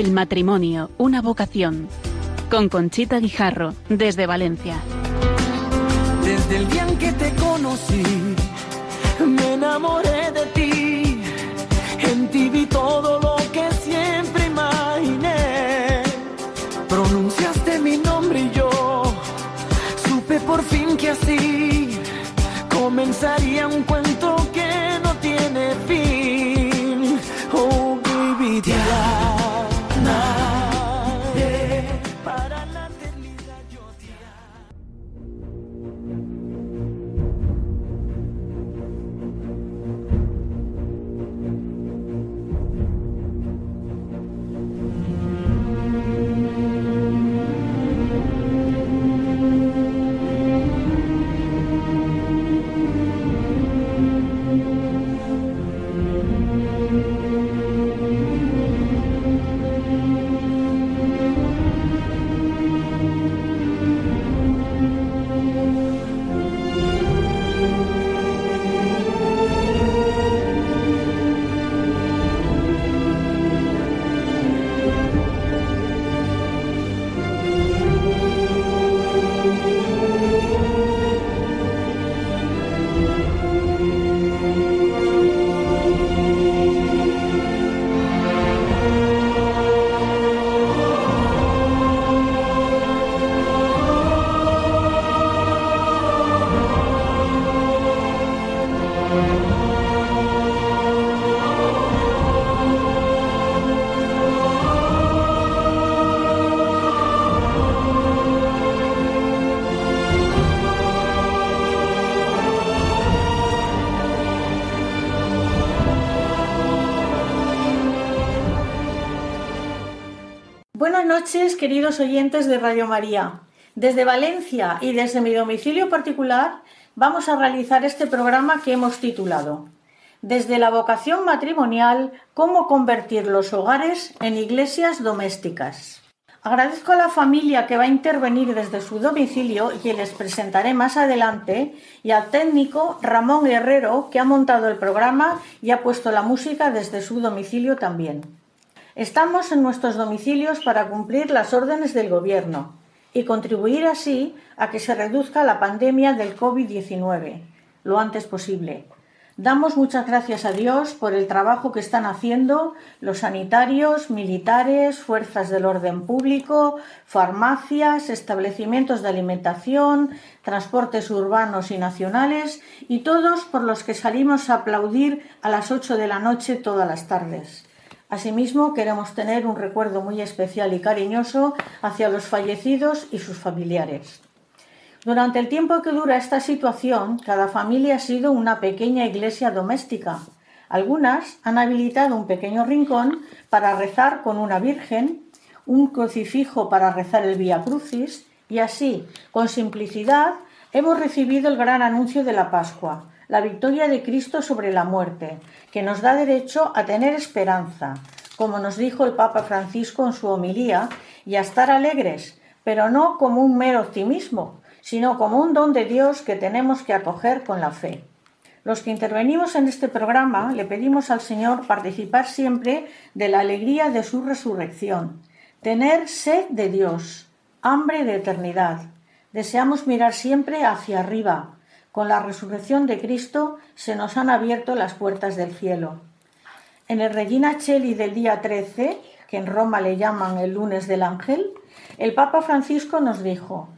El matrimonio, una vocación. Con Conchita Guijarro, desde Valencia. Desde el día en que te conocí, me enamoré de ti. En ti vi todo lo que siempre imaginé. Pronunciaste mi nombre y yo supe por fin que así comenzaría un cuento que no tiene fin. Oh, baby, queridos oyentes de Radio María. Desde Valencia y desde mi domicilio particular vamos a realizar este programa que hemos titulado Desde la vocación matrimonial, cómo convertir los hogares en iglesias domésticas. Agradezco a la familia que va a intervenir desde su domicilio y que les presentaré más adelante, y al técnico Ramón Herrero que ha montado el programa y ha puesto la música desde su domicilio también. Estamos en nuestros domicilios para cumplir las órdenes del Gobierno y contribuir así a que se reduzca la pandemia del COVID-19 lo antes posible. Damos muchas gracias a Dios por el trabajo que están haciendo los sanitarios, militares, fuerzas del orden público, farmacias, establecimientos de alimentación, transportes urbanos y nacionales y todos por los que salimos a aplaudir a las 8 de la noche todas las tardes. Asimismo, queremos tener un recuerdo muy especial y cariñoso hacia los fallecidos y sus familiares. Durante el tiempo que dura esta situación, cada familia ha sido una pequeña iglesia doméstica. Algunas han habilitado un pequeño rincón para rezar con una virgen, un crucifijo para rezar el Vía Crucis, y así, con simplicidad, hemos recibido el gran anuncio de la Pascua, la victoria de Cristo sobre la muerte, que nos da derecho a tener esperanza, como nos dijo el Papa Francisco en su homilía, y a estar alegres, pero no como un mero optimismo, sino como un don de Dios que tenemos que acoger con la fe. Los que intervenimos en este programa le pedimos al Señor participar siempre de la alegría de su resurrección, tener sed de Dios, hambre de eternidad. Deseamos mirar siempre hacia arriba, con la resurrección de Cristo se nos han abierto las puertas del cielo. En el Regina Cheli del día 13, que en Roma le llaman el lunes del ángel, el Papa Francisco nos dijo,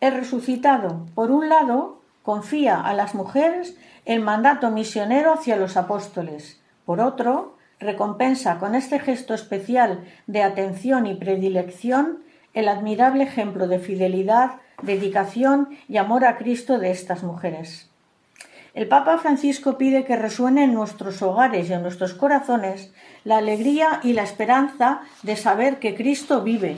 el resucitado, por un lado, confía a las mujeres el mandato misionero hacia los apóstoles, por otro, recompensa con este gesto especial de atención y predilección el admirable ejemplo de fidelidad dedicación y amor a Cristo de estas mujeres. El Papa Francisco pide que resuene en nuestros hogares y en nuestros corazones la alegría y la esperanza de saber que Cristo vive,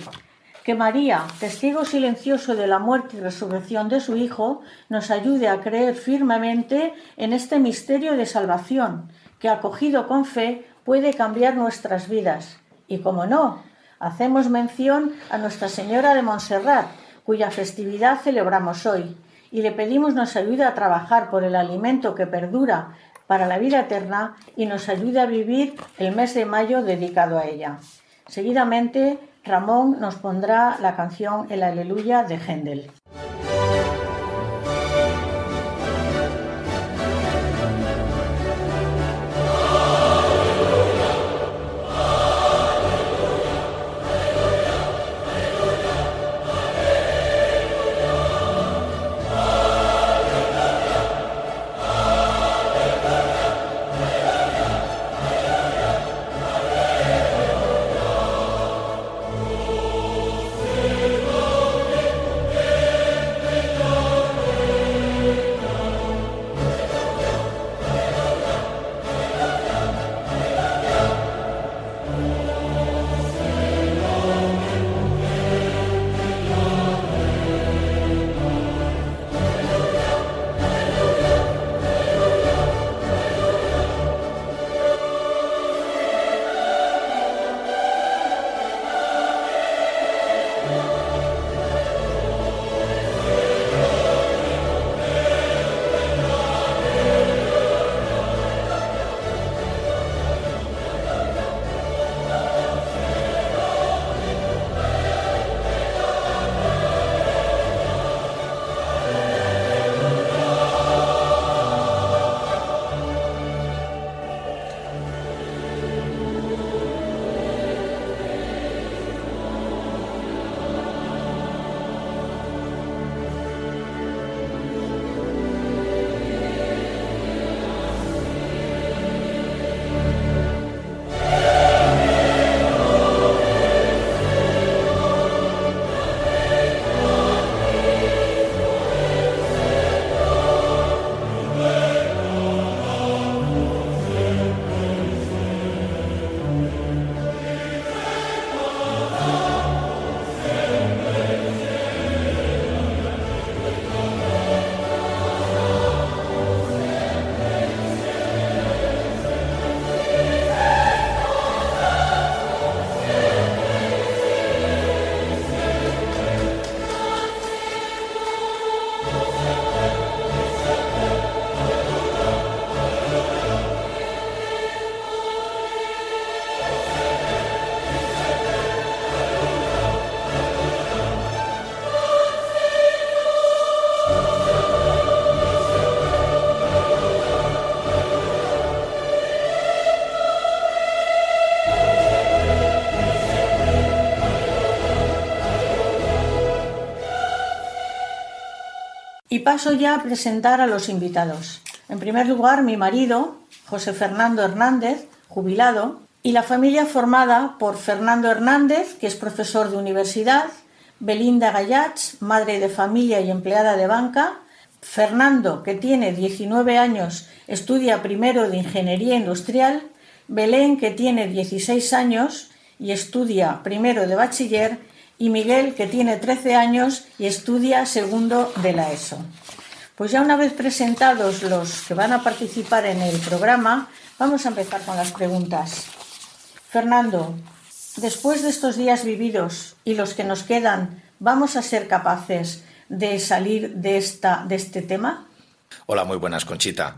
que María, testigo silencioso de la muerte y resurrección de su Hijo, nos ayude a creer firmemente en este misterio de salvación, que acogido con fe puede cambiar nuestras vidas. Y como no, hacemos mención a Nuestra Señora de Montserrat, cuya festividad celebramos hoy, y le pedimos nos ayude a trabajar por el alimento que perdura para la vida eterna y nos ayude a vivir el mes de mayo dedicado a ella. Seguidamente, Ramón nos pondrá la canción El Aleluya de Händel. Paso ya a presentar a los invitados. En primer lugar, mi marido, José Fernando Hernández, jubilado, y la familia formada por Fernando Hernández, que es profesor de universidad, Belinda Gallach, madre de familia y empleada de banca, Fernando, que tiene 19 años, estudia primero de Ingeniería Industrial, Belén, que tiene 16 años y estudia primero de bachiller, y Miguel, que tiene 13 años y estudia segundo de la ESO. Pues ya una vez presentados los que van a participar en el programa, vamos a empezar con las preguntas. Fernando, después de estos días vividos y los que nos quedan, ¿vamos a ser capaces de salir de, esta, de este tema? Hola, muy buenas, Conchita.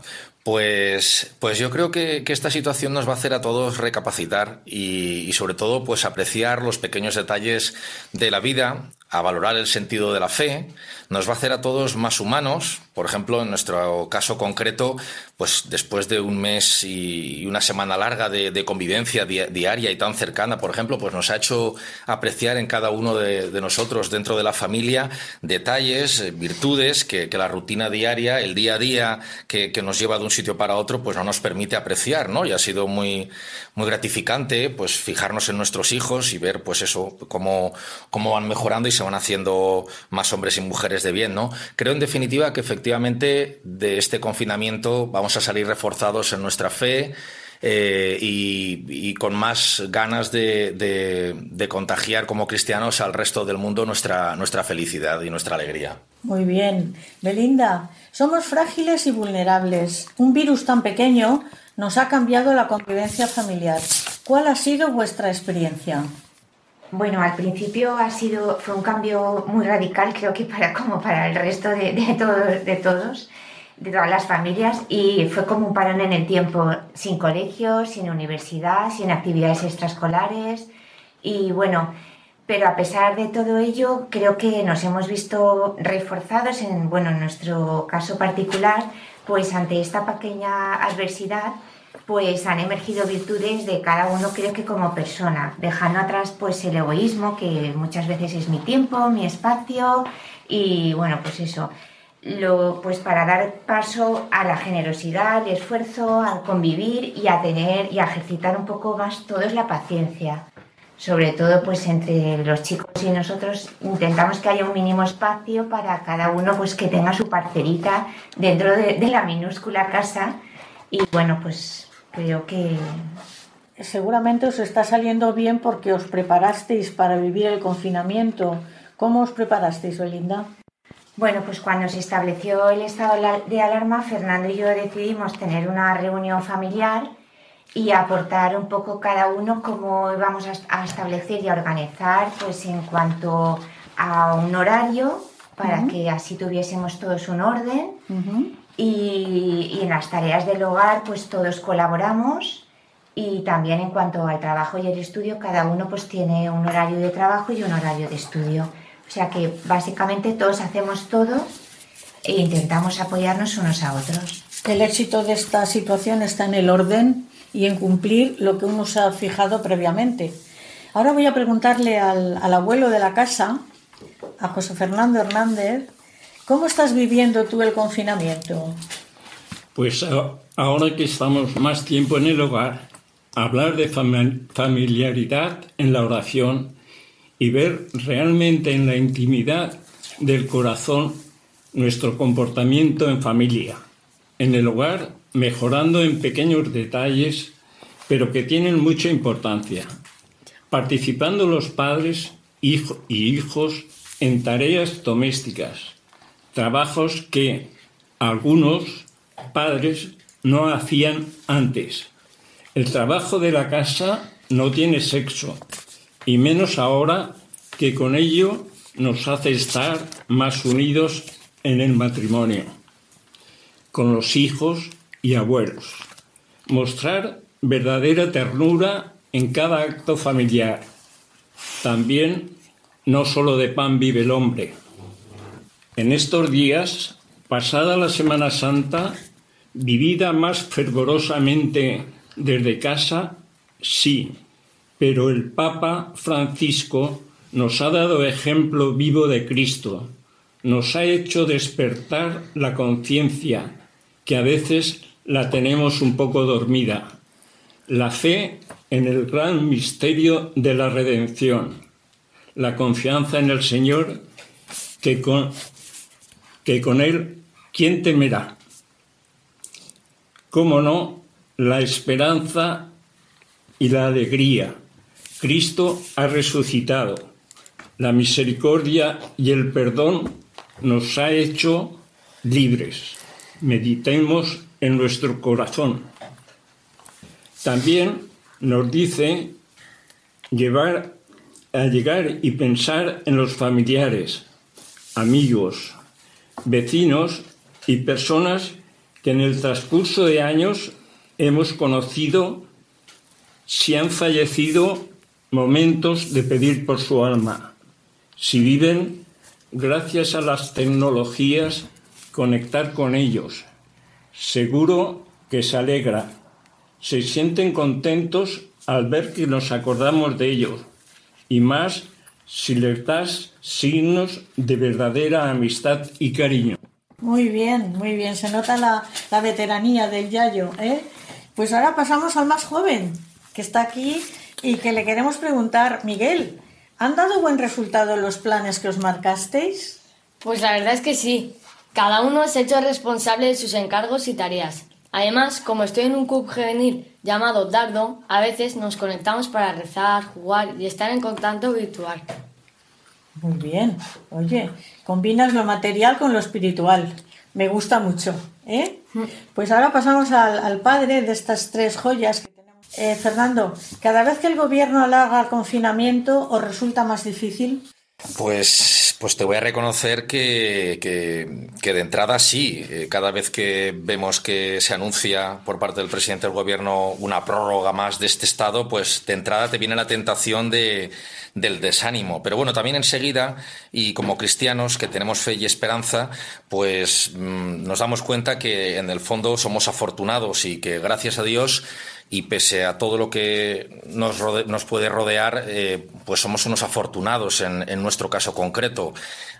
Pues, pues yo creo que, esta situación nos va a hacer a todos recapacitar y, sobre todo pues apreciar los pequeños detalles de la vida, a valorar el sentido de la fe, nos va a hacer a todos más humanos. Por ejemplo, en nuestro caso concreto, pues después de un mes y una semana larga de, convivencia diaria y tan cercana, por ejemplo, pues nos ha hecho apreciar en cada uno de, nosotros dentro de la familia detalles, eh, virtudes que, la rutina diaria, el día a día que, nos lleva de un sitio para otro, pues no nos permite apreciar, ¿no? Y ha sido muy, muy gratificante, pues fijarnos en nuestros hijos y ver, pues eso, cómo, cómo van mejorando y se van haciendo más hombres y mujeres de bien, ¿no? Creo en definitiva que efectivamente de este confinamiento vamos a salir reforzados en nuestra fe. Eh, y, con más ganas de, contagiar como cristianos al resto del mundo nuestra, nuestra felicidad y nuestra alegría. Muy bien. Belinda, somos frágiles y vulnerables. Un virus tan pequeño nos ha cambiado la convivencia familiar. ¿Cuál ha sido vuestra experiencia? Bueno, al principio ha sido, fue un cambio muy radical, creo que para como para el resto de, todos, de de todas las familias, y fue como un parón en el tiempo, sin colegio, sin universidad, sin actividades extraescolares, Y bueno, pero a pesar de todo ello, creo que nos hemos visto reforzados en, bueno, en nuestro caso particular, pues ante esta pequeña adversidad, pues han emergido virtudes de cada uno creo que como persona, dejando atrás pues el egoísmo que muchas veces es mi tiempo, mi espacio y bueno, pues eso, lo, pues para dar paso a la generosidad, el esfuerzo, a convivir y a tener y a ejercitar un poco más todo es la paciencia. Sobre todo pues entre los chicos y nosotros intentamos que haya un mínimo espacio para cada uno pues que tenga su parcerita dentro de, de la minúscula casa y bueno pues creo que seguramente os está saliendo bien porque os preparasteis para vivir el confinamiento. ¿Cómo os preparasteis, Belinda? Bueno, pues cuando se estableció el estado de alarma, Fernando y yo decidimos tener una reunión familiar y aportar un poco cada uno cómo íbamos a establecer y a organizar, pues en cuanto a un horario, para que así tuviésemos todos un orden. y, y en las tareas del hogar, pues todos colaboramos. Y también en cuanto al trabajo y el estudio, cada uno pues tiene un horario de trabajo y un horario de estudio. O sea que básicamente todos hacemos todo e intentamos apoyarnos unos a otros. El éxito de esta situación está en el orden y en cumplir lo que uno se ha fijado previamente. Ahora voy a preguntarle al, al abuelo de la casa, a José Fernando Hernández, ¿cómo estás viviendo tú el confinamiento? Pues ahora que estamos más tiempo en el hogar, hablar de familiaridad en la oración y ver realmente en la intimidad del corazón nuestro comportamiento en familia, en el hogar, mejorando en pequeños detalles, pero que tienen mucha importancia, participando los padres y hijos en tareas domésticas, trabajos que algunos padres no hacían antes. El trabajo de la casa no tiene sexo, y menos ahora que con ello nos hace estar más unidos en el matrimonio, con los hijos y abuelos. Mostrar verdadera ternura en cada acto familiar. También no solo de pan vive el hombre. En estos días, pasada la Semana Santa, vivida más fervorosamente desde casa, sí, pero el Papa Francisco nos ha dado ejemplo vivo de Cristo, nos ha hecho despertar la conciencia, que a veces la tenemos un poco dormida, la fe en el gran misterio de la redención, la confianza en el Señor, que con, que con Él, ¿quién temerá? ¿Cómo no? La esperanza y la alegría Cristo ha resucitado. La misericordia y el perdón nos ha hecho libres. Meditemos en nuestro corazón. También nos dice llevar a llegar y pensar en los familiares, amigos, vecinos y personas que en el transcurso de años hemos conocido si han fallecido momentos de pedir por su alma. Si viven, gracias a las tecnologías, conectar con ellos. Seguro que se alegra. Se sienten contentos al ver que nos acordamos de ellos. Y más si les das signos de verdadera amistad y cariño. Muy bien, muy bien. Se nota la, la veteranía del Yayo. ¿eh? Pues ahora pasamos al más joven, que está aquí y que le queremos preguntar, Miguel, ¿han dado buen resultado los planes que os marcasteis? Pues la verdad es que sí. Cada uno ha hecho responsable de sus encargos y tareas. Además, como estoy en un club juvenil llamado Dardo, a veces nos conectamos para rezar, jugar y estar en contacto virtual. Muy bien. Oye, combinas lo material con lo espiritual. Me gusta mucho. ¿eh? Mm. Pues ahora pasamos al, al padre de estas tres joyas que eh, Fernando, ¿cada vez que el gobierno alarga el confinamiento os resulta más difícil? Pues Pues te voy a reconocer que, que, de entrada sí. Eh, cada vez que vemos que se anuncia por parte del presidente del gobierno una prórroga más de este estado, pues de entrada te viene la tentación de, del desánimo. Pero bueno, también enseguida, y como cristianos que tenemos fe y esperanza, pues mm, nos damos cuenta que en el fondo somos afortunados y que gracias a Dios y pese a todo lo que nos, nos puede rodear, eh, pues somos unos afortunados en, nuestro caso concreto.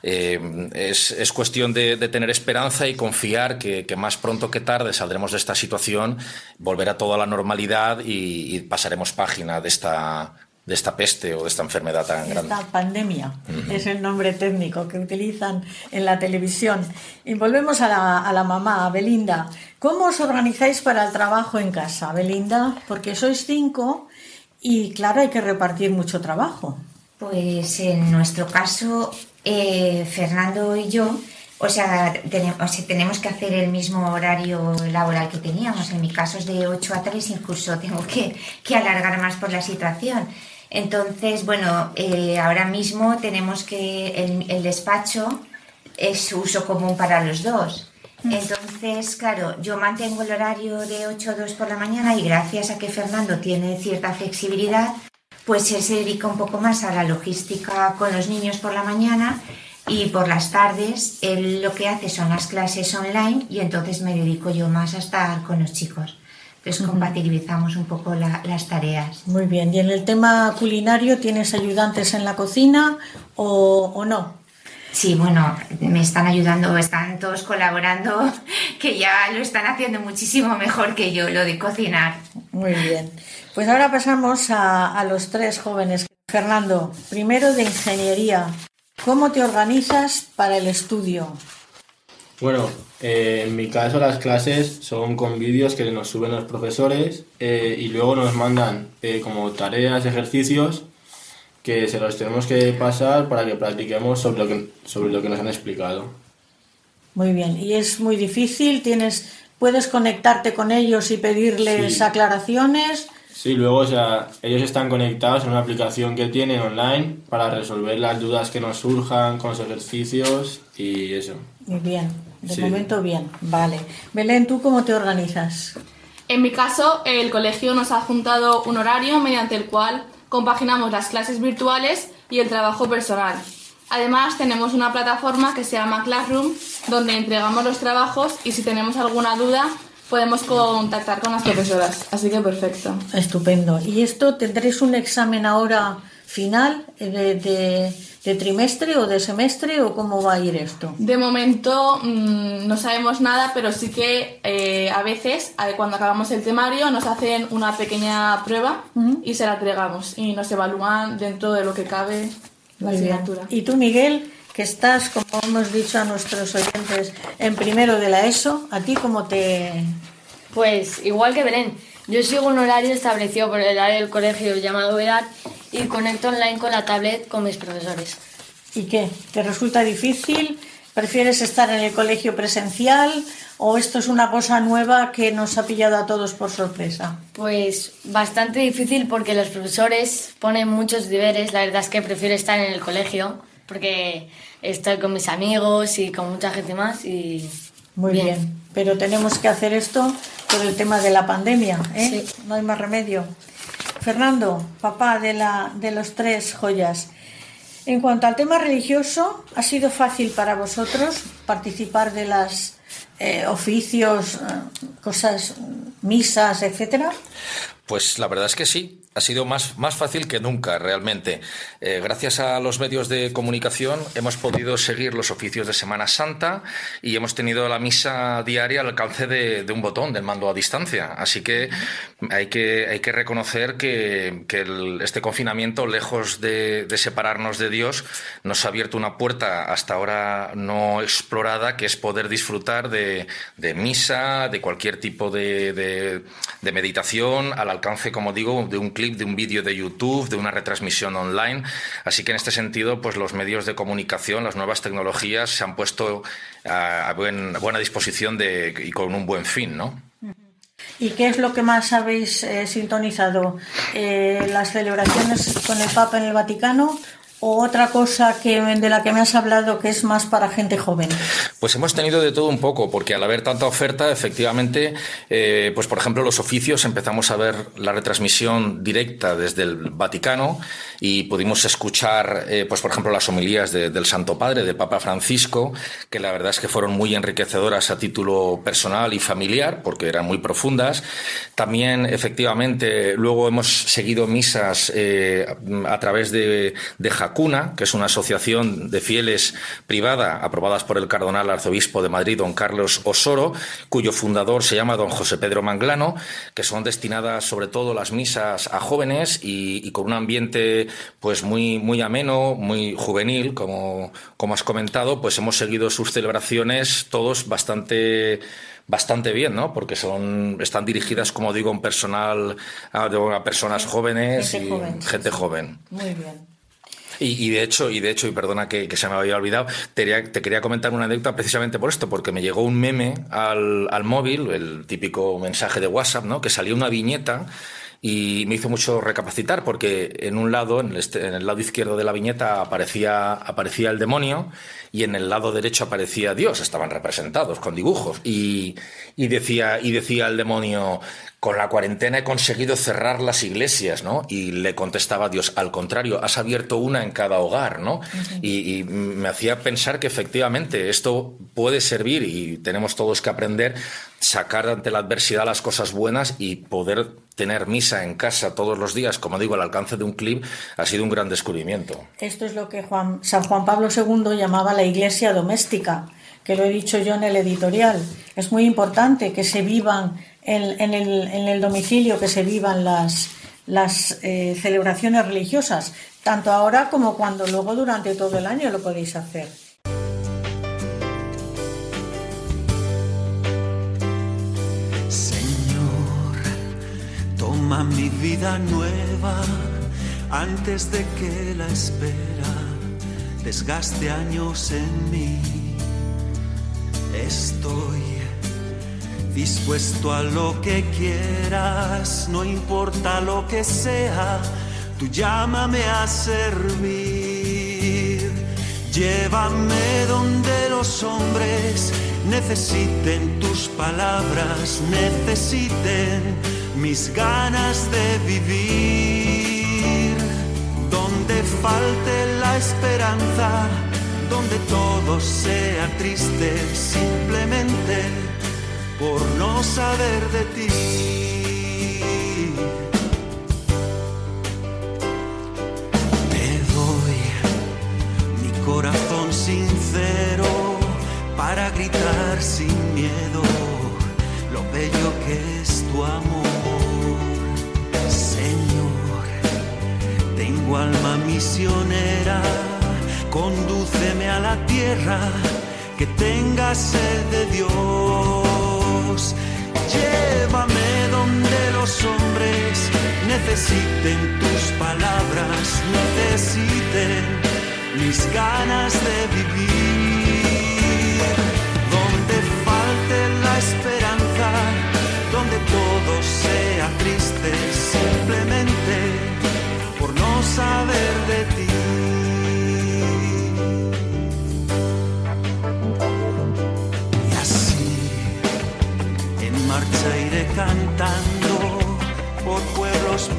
Eh, es, cuestión de, tener esperanza y confiar que, más pronto que tarde saldremos de esta situación, volverá todo a la normalidad y pasaremos página de esta de esta peste o de esta enfermedad tan grande. Esta pandemia es el nombre técnico que utilizan en la televisión. Y volvemos a la, a la mamá, a Belinda. ¿Cómo os organizáis para el trabajo en casa, Belinda? Porque sois cinco y claro, hay que repartir mucho trabajo. Pues en nuestro caso, eh, Fernando y yo, o sea, tenemos, tenemos que hacer el mismo horario laboral que teníamos. En mi caso es de 8 a 3, incluso tengo que, que alargar más por la situación. Entonces, bueno, eh, ahora mismo tenemos que el, despacho es uso común para los dos. Mm. Entonces, claro, yo mantengo el horario de 8 a 2 por la mañana y gracias a que Fernando tiene cierta flexibilidad, pues él se dedica un poco más a la logística con los niños por la mañana y por las tardes él lo que hace son las clases online y entonces me dedico yo más a estar con los chicos. Entonces compatibilizamos un poco las tareas. Muy bien. ¿Y en el tema culinario tienes ayudantes en la cocina o, no? Sí, bueno, me están ayudando, están todos colaborando, que ya lo están haciendo muchísimo mejor que yo, lo de cocinar. Muy bien. Pues ahora pasamos a, a los tres jóvenes. Fernando, primero de ingeniería. ¿Cómo te organizas para el estudio? Bueno, eh, en mi caso las clases son con vídeos que nos suben los profesores eh, y luego nos mandan eh, como tareas, ejercicios que se los tenemos que pasar para que practiquemos sobre lo que, sobre lo que nos han explicado. Muy bien, y es muy difícil, tienes, puedes conectarte con ellos y pedirles aclaraciones. Sí, luego o sea, ellos están conectados en una aplicación que tienen online para resolver las dudas que nos surjan con los ejercicios y eso. Muy bien. De momento bien, vale. Belén, ¿tú cómo te organizas? En mi caso, el colegio nos ha juntado un horario mediante el cual compaginamos las clases virtuales y el trabajo personal. Además, tenemos una plataforma que se llama Classroom, donde entregamos los trabajos y si tenemos alguna duda, podemos contactar con las profesoras. Así que perfecto. Estupendo. ¿Y esto tendréis un examen ahora final de de trimestre o de semestre o cómo va a ir esto? De momento mm, no sabemos nada, pero sí que eh, a veces cuando acabamos el temario nos hacen una pequeña prueba y se la entregamos y nos evalúan dentro de lo que cabe la asignatura. ¿Y tú, Miguel? Que estás, como hemos dicho a nuestros oyentes, en primero de la ESO, ¿a ti cómo te...? Pues igual que Belén, yo sigo un horario establecido por el área del colegio llamado EDAR y conecto online con la tablet con mis profesores. ¿Y qué? ¿Te resulta difícil? ¿Prefieres estar en el colegio presencial o esto es una cosa nueva que nos ha pillado a todos por sorpresa? Pues bastante difícil porque los profesores ponen muchos deberes. La verdad es que prefiero estar en el colegio porque estoy con mis amigos y con mucha gente más y muy bien. Pero tenemos que hacer esto por el tema de la pandemia, ¿eh? No hay más remedio. Fernando, papá de, la, de los tres joyas, en cuanto al tema religioso, ¿ha sido fácil para vosotros participar de los eh, oficios, eh, cosas, misas, etcétera? Pues la verdad es que sí ha sido más, más fácil que nunca, realmente. Eh, gracias a los medios de comunicación hemos podido seguir los oficios de Semana Santa y hemos tenido la misa diaria al alcance de, un botón, del mando a distancia. Así que hay que, hay que reconocer que, este confinamiento, lejos de, separarnos de Dios, nos ha abierto una puerta hasta ahora no explorada, que es poder disfrutar de, misa, de cualquier tipo de, de meditación, al alcance, como digo, de un de un vídeo de YouTube, de una retransmisión online. Así que en este sentido, pues los medios de comunicación, las nuevas tecnologías se han puesto a, buena disposición de, y con un buen fin, ¿no? ¿Y qué es lo que más habéis eh, sintonizado? Eh, ¿Las celebraciones con el Papa en el Vaticano otra cosa que, de la que me has hablado que es más para gente joven? Pues hemos tenido de todo un poco, porque al haber tanta oferta, efectivamente, eh, pues por ejemplo, los oficios empezamos a ver la retransmisión directa desde el Vaticano y pudimos escuchar, eh, pues por ejemplo, las homilías del Santo Padre, del Papa Francisco, que la verdad es que fueron muy enriquecedoras a título personal y familiar, porque eran muy profundas. También, efectivamente, luego hemos seguido misas eh, a través de, de Jacuna, que es una asociación de fieles privada aprobadas por el cardenal arzobispo de Madrid, don Carlos Osoro, cuyo fundador se llama don José Pedro Manglano, que son destinadas sobre todo las misas a jóvenes y, con un ambiente pues muy, muy ameno, muy juvenil, como, como has comentado, pues hemos seguido sus celebraciones todos bastante bastante bien, ¿no? Porque son están dirigidas, como digo, un personal a, a personas jóvenes y gente joven. Muy bien. Y, de hecho, y de hecho, y perdona que, se me había olvidado, te quería, quería, comentar una anécdota precisamente por esto, porque me llegó un meme al, al móvil, el típico mensaje de WhatsApp, ¿no? Que salía una viñeta y me hizo mucho recapacitar porque en un lado, en el, este, en el, lado izquierdo de la viñeta aparecía, aparecía el demonio y en el lado derecho aparecía Dios, estaban representados con dibujos y, y decía, y decía el demonio, con la cuarentena he conseguido cerrar las iglesias, ¿no? Y le contestaba Dios, al contrario, has abierto una en cada hogar, ¿no? y, me hacía pensar que efectivamente esto puede servir y tenemos todos que aprender sacar ante la adversidad las cosas buenas y poder tener misa en casa todos los días, como digo, al alcance de un clip, ha sido un gran descubrimiento. Esto es lo que Juan, San Juan Pablo II llamaba la iglesia doméstica, que lo he dicho yo en el editorial. Es muy importante que se vivan en, el, domicilio que se vivan las, las eh, celebraciones religiosas, tanto ahora como cuando luego durante todo el año lo podéis hacer. Señor, toma mi vida nueva antes de que la espera desgaste años en mí. Estoy dispuesto a lo que quieras, no importa lo que sea, tú llámame a servir. Llévame donde los hombres necesiten tus palabras, necesiten mis ganas de vivir. Donde falte la esperanza, donde todo sea triste, simplemente por no saber de ti. Te doy mi corazón sincero para gritar sin miedo lo bello que es tu amor. Señor, tengo alma misionera, condúceme a la tierra que tenga sed de Llévame donde los hombres necesiten tus palabras, necesiten mis ganas de vivir.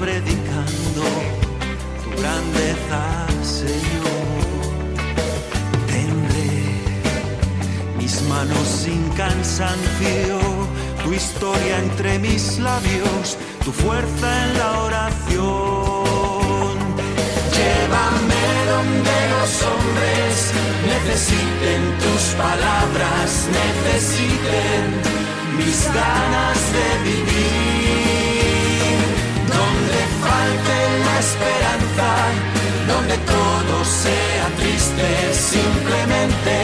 Predicando tu grandeza, Señor. Tendré mis manos sin cansancio, tu historia entre mis labios, tu fuerza en la oración. Llévame donde los hombres necesiten tus palabras, necesiten mis ganas de vivir, la esperanza, donde todo sea triste simplemente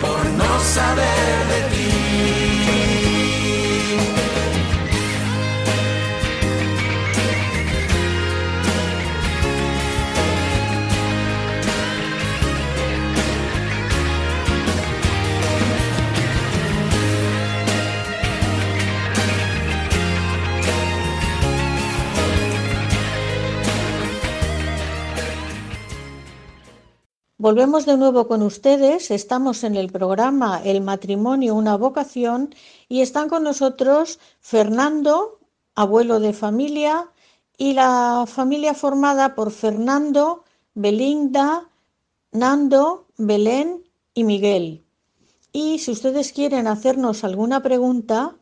por no saber de ti. Volvemos de nuevo con ustedes. Estamos en el programa El matrimonio, una vocación y están con nosotros Fernando, abuelo de familia, y la familia formada por Fernando, Belinda, Nando, Belén y Miguel. Y si ustedes quieren hacernos alguna pregunta,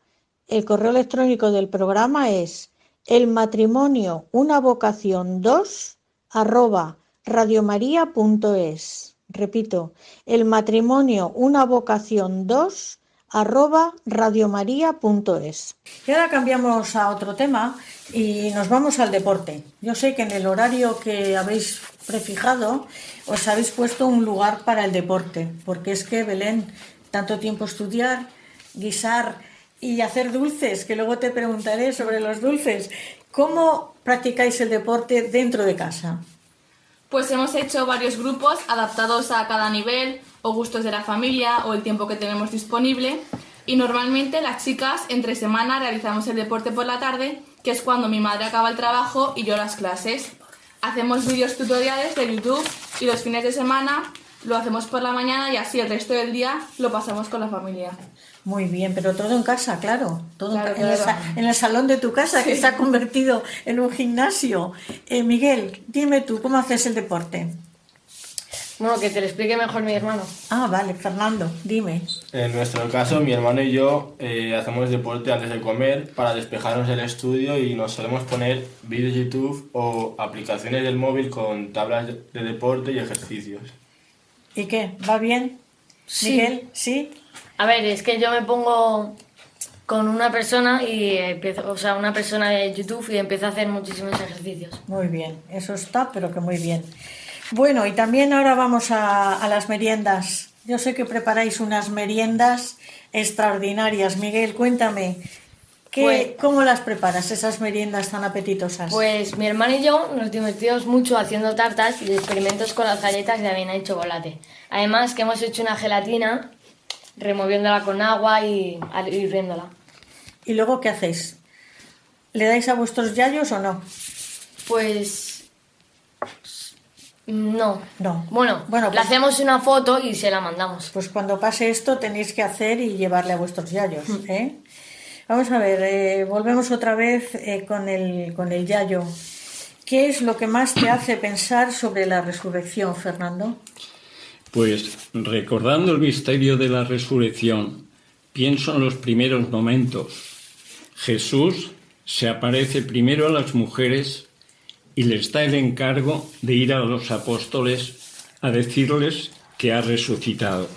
el correo electrónico del programa es el matrimonio una vocación 2 arroba radiomaria.es. Repito, el matrimonio una vocación 2 arroba radiomaria.es. Y ahora cambiamos a otro tema y nos vamos al deporte. Yo sé que en el horario que habéis prefijado os habéis puesto un lugar para el deporte, porque es que Belén, tanto tiempo estudiar, guisar y hacer dulces, que luego te preguntaré sobre los dulces. ¿Cómo practicáis el deporte dentro de casa? Pues hemos hecho varios grupos adaptados a cada nivel o gustos de la familia o el tiempo que tenemos disponible. Y normalmente las chicas entre semana realizamos el deporte por la tarde, que es cuando mi madre acaba el trabajo y yo las clases. Hacemos vídeos tutoriales de YouTube y los fines de semana lo hacemos por la mañana y así el resto del día lo pasamos con la familia. Muy bien, pero todo en casa, claro. Todo en, El, salón de tu casa, que se ha convertido en un gimnasio. Eh, Miguel, dime tú, ¿cómo haces el deporte? Bueno, que te lo explique mejor mi hermano. Ah, vale, Fernando, dime. En nuestro caso, mi hermano y yo eh, hacemos deporte antes de comer para despejarnos el estudio y nos solemos poner vídeos de YouTube o aplicaciones del móvil con tablas de deporte y ejercicios. ¿Y qué? ¿Va bien? Miguel, ¿sí? A ver, es que yo me pongo con una persona y empiezo, o sea, una persona de YouTube y empiezo a hacer muchísimos ejercicios. Muy bien, eso está, pero que muy bien. Bueno, y también ahora vamos a, las meriendas. Yo sé que preparáis unas meriendas extraordinarias. Miguel, cuéntame, ¿qué, pues- ¿cómo las preparas, esas meriendas tan apetitosas? Pues mi hermano y yo nos divertimos mucho haciendo tartas y experimentos con las galletas de avena y chocolate. Además que hemos hecho una gelatina removiéndola con agua y hirviéndola. ¿Y luego qué hacéis? ¿Le dais a vuestros yayos o no? Pues no. No. Bueno, bueno le pues- hacemos una foto y se la mandamos. Pues cuando pase esto tenéis que hacer y llevarle a vuestros yayos. Mm. ¿eh? Vamos a ver, eh, volvemos otra vez eh, con, el, con el yayo. ¿Qué es lo que más te hace pensar sobre la resurrección, Fernando? Pues recordando el misterio de la resurrección, pienso en los primeros momentos. Jesús se aparece primero a las mujeres y les da el encargo de ir a los apóstoles a decirles que ha resucitado.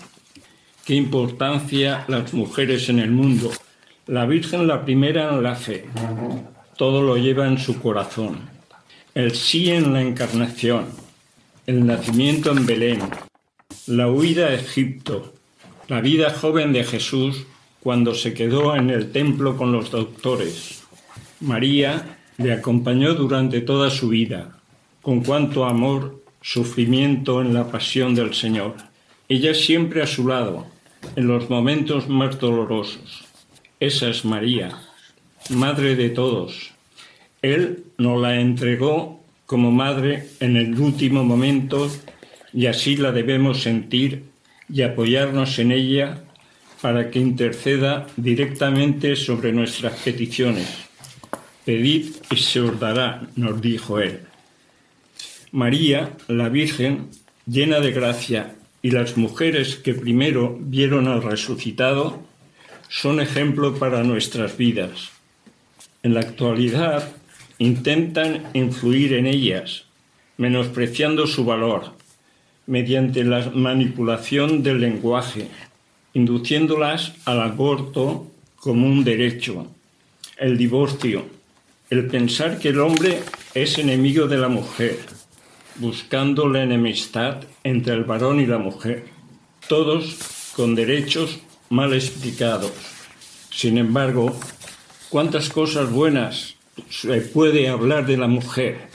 Qué importancia las mujeres en el mundo. La Virgen la primera en la fe. Todo lo lleva en su corazón. El sí en la encarnación. El nacimiento en Belén. La huida a Egipto. La vida joven de Jesús cuando se quedó en el templo con los doctores. María le acompañó durante toda su vida, con cuánto amor, sufrimiento en la pasión del Señor. Ella siempre a su lado, en los momentos más dolorosos. Esa es María, Madre de todos. Él nos la entregó como madre en el último momento y así la debemos sentir y apoyarnos en ella para que interceda directamente sobre nuestras peticiones Pedid y se os dará, nos dijo él. María, la Virgen, llena de gracia, y las mujeres que primero vieron al resucitado, son ejemplo para nuestras vidas. En la actualidad intentan influir en ellas, menospreciando su valor, mediante la manipulación del lenguaje, induciéndolas al aborto como un derecho, el divorcio, el pensar que el hombre es enemigo de la mujer, buscando la enemistad entre el varón y la mujer, todos con derechos mal explicados. Sin embargo, cuántas cosas buenas se puede hablar de la mujer,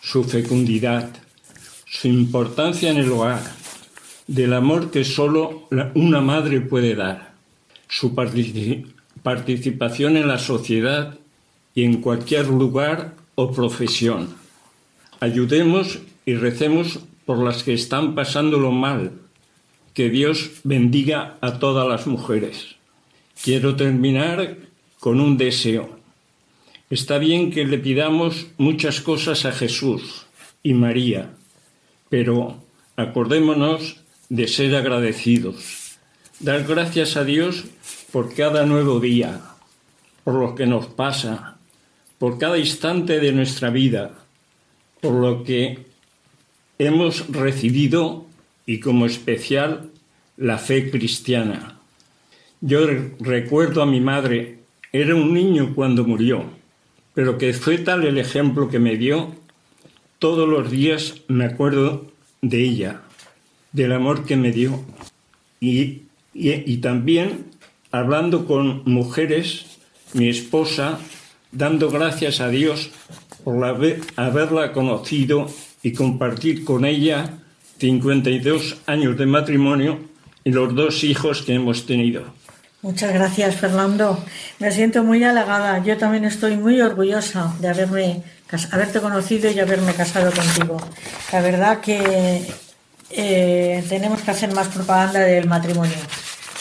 su fecundidad, su importancia en el hogar, del amor que solo una madre puede dar, su participación en la sociedad y en cualquier lugar o profesión. Ayudemos y recemos por las que están pasándolo mal. Que Dios bendiga a todas las mujeres. Quiero terminar con un deseo. Está bien que le pidamos muchas cosas a Jesús y María, pero acordémonos de ser agradecidos. Dar gracias a Dios por cada nuevo día, por lo que nos pasa, por cada instante de nuestra vida, por lo que hemos recibido y como especial la fe cristiana. Yo recuerdo a mi madre, era un niño cuando murió, pero que fue tal el ejemplo que me dio, todos los días me acuerdo de ella, del amor que me dio. Y, y, también hablando con mujeres, mi esposa, dando gracias a Dios por haberla conocido y compartir con ella 52 años de matrimonio y los dos hijos que hemos tenido. Muchas gracias, Fernando. Me siento muy halagada. Yo también estoy muy orgullosa de haberme, haberte conocido y haberme casado contigo. La verdad que eh, tenemos que hacer más propaganda del matrimonio,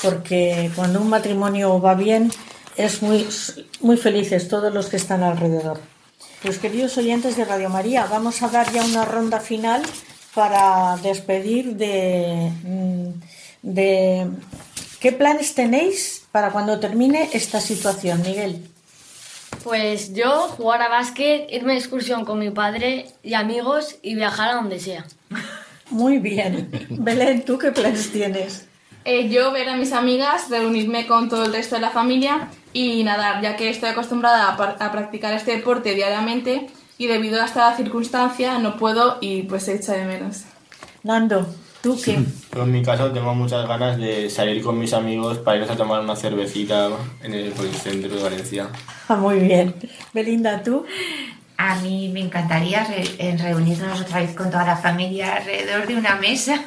porque cuando un matrimonio va bien, es muy, muy felices todos los que están alrededor. Pues queridos oyentes de Radio María, vamos a dar ya una ronda final para despedir de, mm, de qué planes tenéis para cuando termine esta situación, Miguel. Pues yo jugar a básquet, irme de excursión con mi padre y amigos y viajar a donde sea. Muy bien. Belén, ¿tú qué planes tienes? Eh, yo ver a mis amigas, reunirme con todo el resto de la familia y nadar, ya que estoy acostumbrada a, practicar este deporte diariamente y debido a esta circunstancia no puedo y pues se echa de menos. Nando, ¿tú qué? en mi caso tengo muchas ganas de salir con mis amigos para irnos a tomar una cervecita en el, centro de Valencia. Ah, muy bien. Belinda, ¿tú? A mí me encantaría reunirnos otra vez con toda la familia alrededor de una mesa,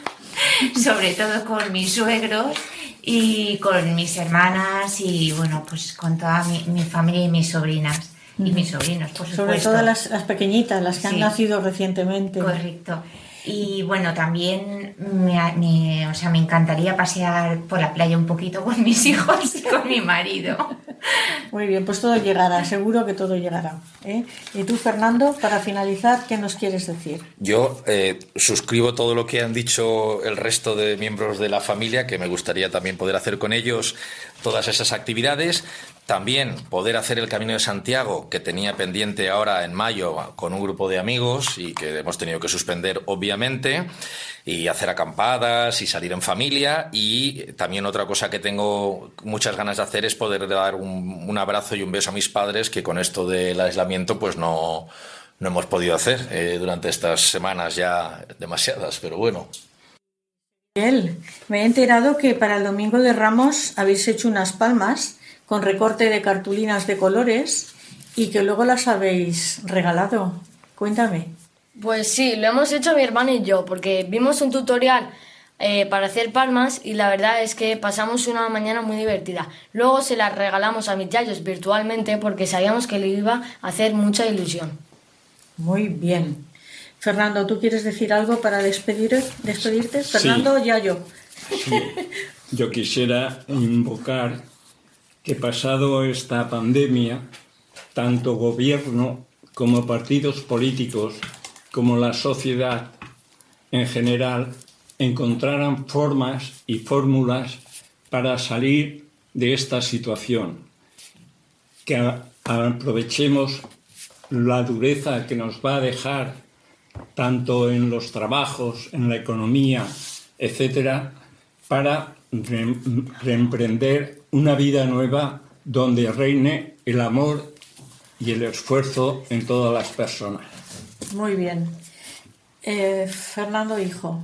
sobre todo con mis suegros y con mis hermanas y bueno, pues con toda mi, familia y mis sobrinas y mis sobrinos, por supuesto. Sobre todo las, pequeñitas, las que han nacido recientemente. Correcto. Y bueno, también me, o sea, me encantaría pasear por la playa un poquito con mis hijos y con mi marido. Muy bien, pues todo llegará, seguro que todo llegará. ¿eh? Y tú, Fernando, para finalizar, ¿qué nos quieres decir? Yo eh, suscribo todo lo que han dicho el resto de miembros de la familia, que me gustaría también poder hacer con ellos todas esas actividades. También poder hacer el Camino de Santiago, que tenía pendiente ahora en mayo con un grupo de amigos y que hemos tenido que suspender, obviamente, y hacer acampadas y salir en familia. Y también otra cosa que tengo muchas ganas de hacer es poder dar un, abrazo y un beso a mis padres, que con esto del aislamiento, pues no, no hemos podido hacer eh, durante estas semanas ya demasiadas, pero bueno. Me he enterado que para el Domingo de Ramos habéis hecho unas palmas con recorte de cartulinas de colores y que luego las habéis regalado. Cuéntame. Pues sí, lo hemos hecho mi hermano y yo, porque vimos un tutorial eh, para hacer palmas y la verdad es que pasamos una mañana muy divertida. Luego se las regalamos a mis yayos virtualmente porque sabíamos que le iba a hacer mucha ilusión. Muy bien. Fernando, ¿tú quieres decir algo para despedir, despedirte? Fernando, Yayo. Yo quisiera invocar que pasado esta pandemia, tanto gobierno como partidos políticos, como la sociedad en general, encontraran formas y fórmulas para salir de esta situación, que aprovechemos la dureza que nos va a dejar tanto en los trabajos, en la economía, etcétera, para reemprender una vida nueva donde reine el amor y el esfuerzo en todas las personas. Muy bien. Eh, Fernando Hijo.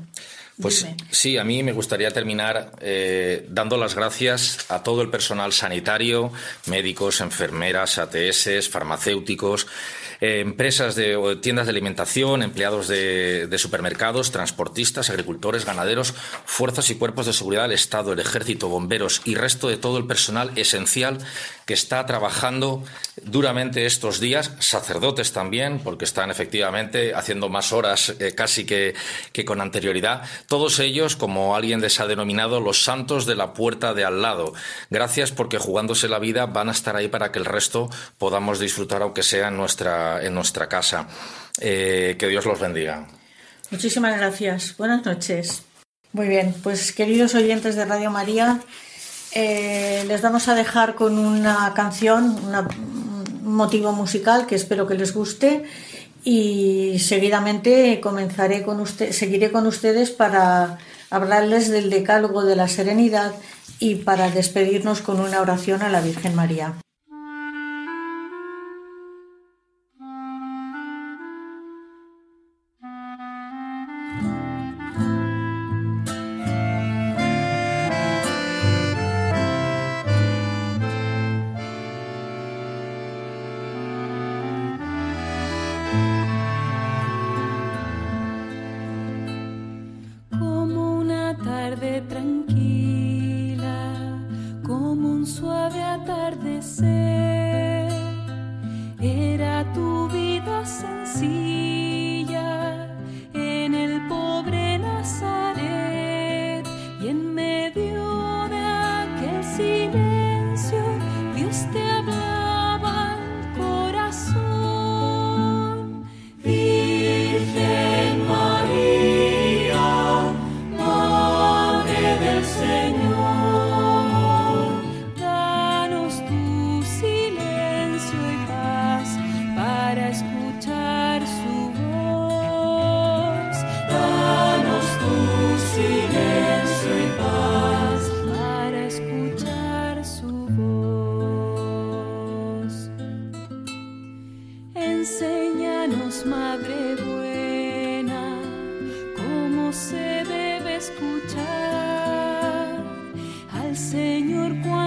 Pues sí, a mí me gustaría terminar eh, dando las gracias a todo el personal sanitario, médicos, enfermeras, ATS, farmacéuticos, eh, empresas de tiendas de alimentación, empleados de, supermercados, transportistas, agricultores, ganaderos, fuerzas y cuerpos de seguridad del Estado, el ejército, bomberos y resto de todo el personal esencial que está trabajando duramente estos días, sacerdotes también, porque están efectivamente haciendo más horas eh, casi que, que con anterioridad. Todos ellos, como alguien les ha denominado, los santos de la puerta de al lado. Gracias porque jugándose la vida van a estar ahí para que el resto podamos disfrutar, aunque sea en nuestra, en nuestra casa. Eh, que Dios los bendiga. Muchísimas gracias. Buenas noches. Muy bien, pues queridos oyentes de Radio María, eh, les vamos a dejar con una canción, un motivo musical que espero que les guste y seguidamente comenzaré con usted, seguiré con ustedes para hablarles del decálogo de la serenidad y para despedirnos con una oración a la Virgen María. De nuevo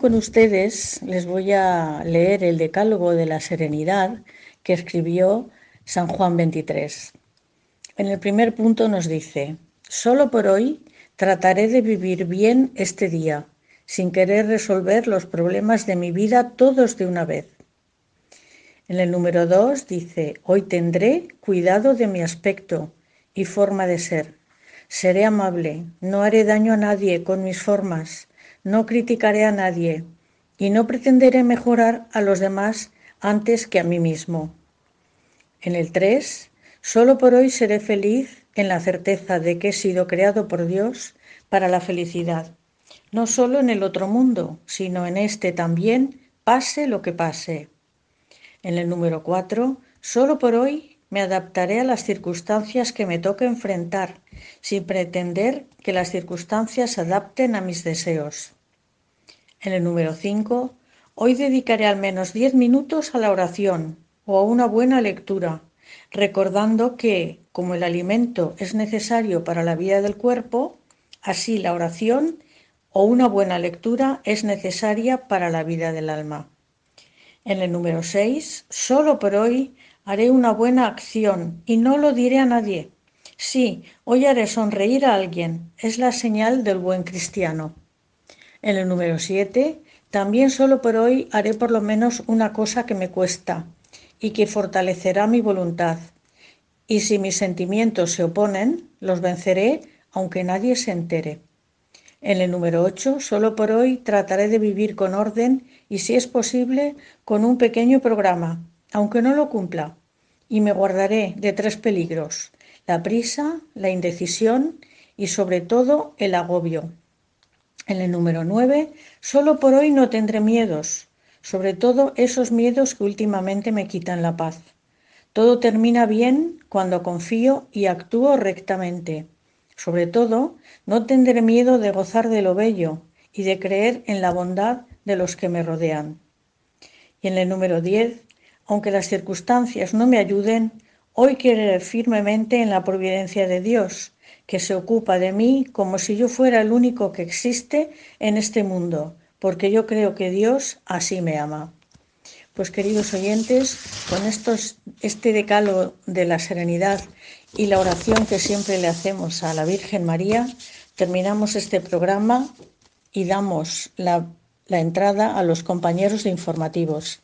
con ustedes les voy a leer el Decálogo de la Serenidad que escribió San Juan 23. En el primer punto nos dice, solo por hoy trataré de vivir bien este día, sin querer resolver los problemas de mi vida todos de una vez. En el número 2 dice, hoy tendré cuidado de mi aspecto y forma de ser. Seré amable, no haré daño a nadie con mis formas, no criticaré a nadie y no pretenderé mejorar a los demás antes que a mí mismo. En el 3, solo por hoy seré feliz en la certeza de que he sido creado por Dios para la felicidad, no solo en el otro mundo, sino en este también, pase lo que pase. En el número 4, solo por hoy me adaptaré a las circunstancias que me toque enfrentar, sin pretender que las circunstancias se adapten a mis deseos. En el número 5, hoy dedicaré al menos 10 minutos a la oración o a una buena lectura, recordando que, como el alimento es necesario para la vida del cuerpo, así la oración o una buena lectura es necesaria para la vida del alma. En el número 6, solo por hoy haré una buena acción y no lo diré a nadie. Sí, hoy haré sonreír a alguien, es la señal del buen cristiano. En el número 7, también solo por hoy haré por lo menos una cosa que me cuesta y que fortalecerá mi voluntad. Y si mis sentimientos se oponen, los venceré aunque nadie se entere. En el número 8, solo por hoy trataré de vivir con orden y, si es posible, con un pequeño programa, aunque no lo cumpla, y me guardaré de tres peligros, la prisa, la indecisión y sobre todo el agobio. En el número 9, solo por hoy no tendré miedos, sobre todo esos miedos que últimamente me quitan la paz. Todo termina bien cuando confío y actúo rectamente. Sobre todo, no tendré miedo de gozar de lo bello y de creer en la bondad de los que me rodean. Y en el número 10, aunque las circunstancias no me ayuden, hoy creeré firmemente en la providencia de Dios, que se ocupa de mí como si yo fuera el único que existe en este mundo, porque yo creo que Dios así me ama. Pues queridos oyentes, con estos, este decalo de la serenidad y la oración que siempre le hacemos a la Virgen María, terminamos este programa y damos la, la entrada a los compañeros de informativos.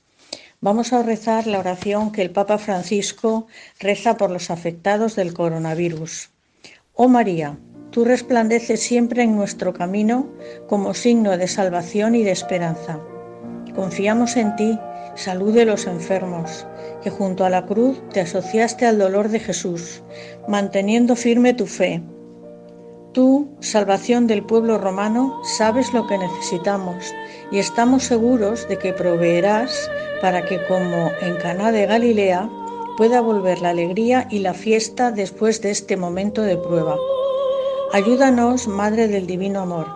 Vamos a rezar la oración que el Papa Francisco reza por los afectados del coronavirus. Oh María, tú resplandeces siempre en nuestro camino como signo de salvación y de esperanza. Confiamos en ti, salud de los enfermos, que junto a la cruz te asociaste al dolor de Jesús, manteniendo firme tu fe. Tú, salvación del pueblo romano, sabes lo que necesitamos y estamos seguros de que proveerás para que, como en Caná de Galilea, pueda volver la alegría y la fiesta después de este momento de prueba. Ayúdanos, Madre del Divino Amor,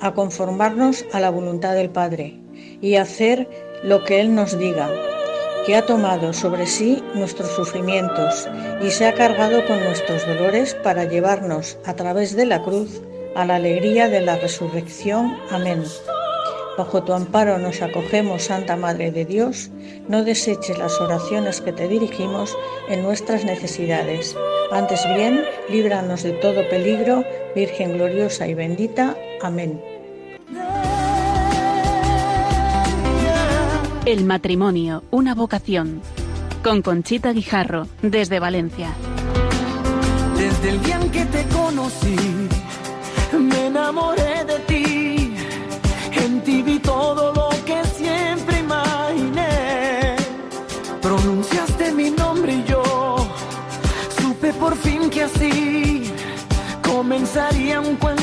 a conformarnos a la voluntad del Padre y hacer lo que Él nos diga, que ha tomado sobre sí nuestros sufrimientos y se ha cargado con nuestros dolores para llevarnos a través de la cruz a la alegría de la resurrección. Amén. Bajo tu amparo nos acogemos, Santa Madre de Dios, no deseches las oraciones que te dirigimos en nuestras necesidades. Antes bien, líbranos de todo peligro, Virgen gloriosa y bendita. Amén. El matrimonio, una vocación. Con Conchita Guijarro, desde Valencia. Desde el día en que te conocí, me enamoré de ti. En ti vi todo lo que siempre imaginé. Pronunciaste mi nombre y yo supe por fin que así comenzaría un cuento